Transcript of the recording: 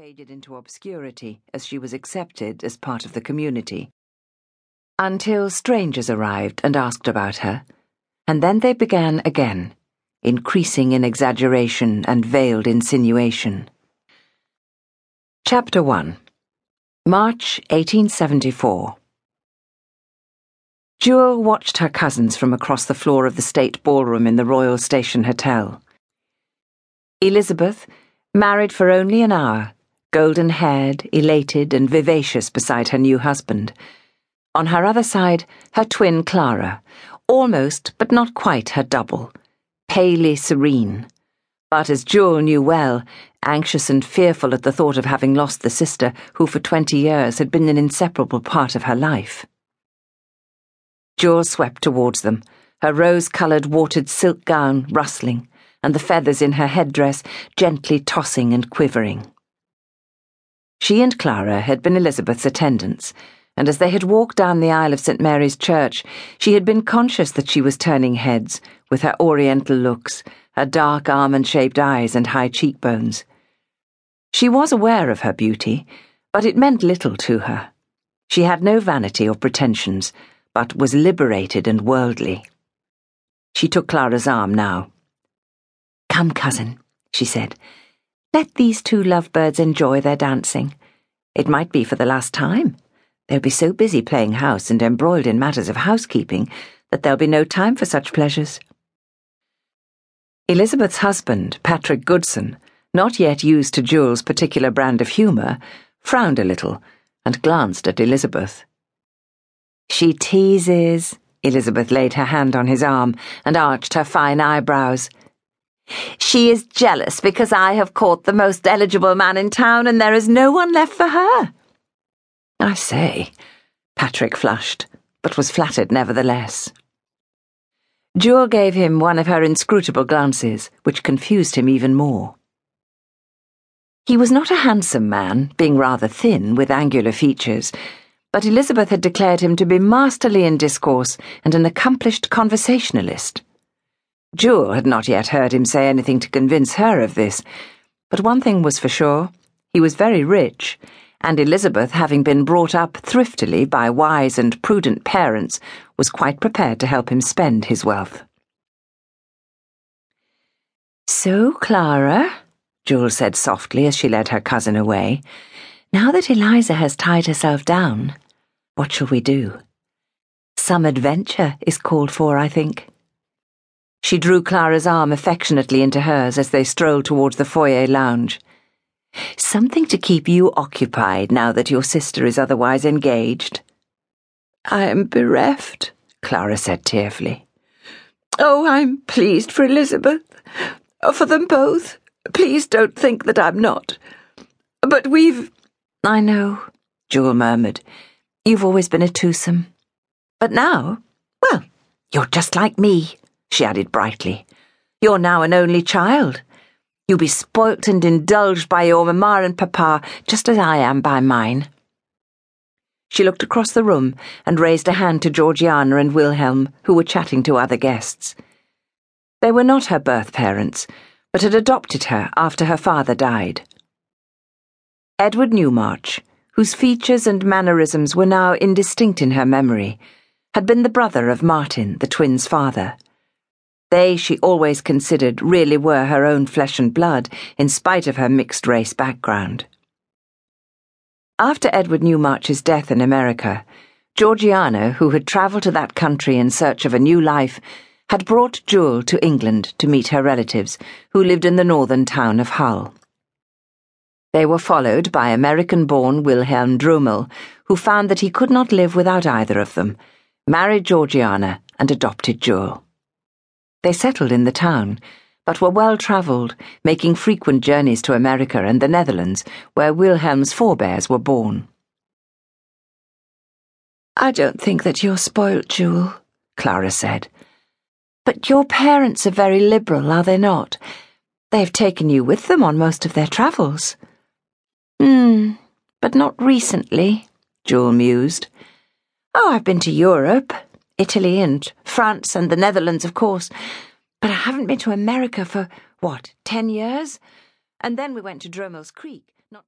faded into obscurity as she was accepted as part of the community. Until strangers arrived and asked about her, and then they began again, increasing in exaggeration and veiled insinuation. Chapter 1 March 1874 Jewel watched her cousins from across the floor of the state ballroom in the Royal Station Hotel. Elizabeth, married for only an hour, golden haired, elated, and vivacious beside her new husband. On her other side, her twin Clara, almost but not quite her double, palely serene. But as Jewel knew well, anxious and fearful at the thought of having lost the sister who for twenty years had been an inseparable part of her life. Jewel swept towards them, her rose coloured watered silk gown rustling, and the feathers in her headdress gently tossing and quivering. She and Clara had been Elizabeth's attendants, and as they had walked down the aisle of St. Mary's Church, she had been conscious that she was turning heads, with her oriental looks, her dark almond shaped eyes, and high cheekbones. She was aware of her beauty, but it meant little to her. She had no vanity or pretensions but was liberated and worldly. She took Clara's arm now. Come, cousin, she said. Let these two lovebirds enjoy their dancing. It might be for the last time. They'll be so busy playing house and embroiled in matters of housekeeping that there'll be no time for such pleasures. Elizabeth's husband, Patrick Goodson, not yet used to Jewel's particular brand of humour, frowned a little and glanced at Elizabeth. She teases. Elizabeth laid her hand on his arm and arched her fine eyebrows. She is jealous because I have caught the most eligible man in town and there is no one left for her. I say, Patrick flushed, but was flattered nevertheless. Jewel gave him one of her inscrutable glances, which confused him even more. He was not a handsome man, being rather thin with angular features but Elizabeth had declared him to be masterly in discourse and an accomplished conversationalist. Jewel had not yet heard him say anything to convince her of this, but one thing was for sure he was very rich, and Elizabeth, having been brought up thriftily by wise and prudent parents, was quite prepared to help him spend his wealth. So, Clara, Jewel said softly as she led her cousin away, now that Eliza has tied herself down, what shall we do? Some adventure is called for, I think. She drew Clara's arm affectionately into hers as they strolled towards the foyer lounge. Something to keep you occupied now that your sister is otherwise engaged. I am bereft, Clara said tearfully. Oh, I'm pleased for Elizabeth. Uh, for them both. Please don't think that I'm not. But we've. I know, Jewel murmured. You've always been a twosome. But now, well, you're just like me, she added brightly. You're now an only child. You'll be spoilt and indulged by your mamma and papa, just as I am by mine. She looked across the room and raised a hand to Georgiana and Wilhelm, who were chatting to other guests. They were not her birth parents, but had adopted her after her father died. Edward Newmarch, whose features and mannerisms were now indistinct in her memory, had been the brother of Martin, the twins' father. They, she always considered, really were her own flesh and blood, in spite of her mixed race background. After Edward Newmarch's death in America, Georgiana, who had travelled to that country in search of a new life, had brought Jewel to England to meet her relatives, who lived in the northern town of Hull. They were followed by American born Wilhelm Drumel, who found that he could not live without either of them, married Georgiana, and adopted Jewel. They settled in the town, but were well travelled, making frequent journeys to America and the Netherlands, where Wilhelm's forebears were born. I don't think that you're spoilt, Jewel, Clara said. But your parents are very liberal, are they not? They've taken you with them on most of their travels. Hmm, but not recently, Jewel mused. Oh, I've been to Europe, Italy and France and the Netherlands, of course, but I haven't been to America for, what, ten years? And then we went to Dromel's Creek.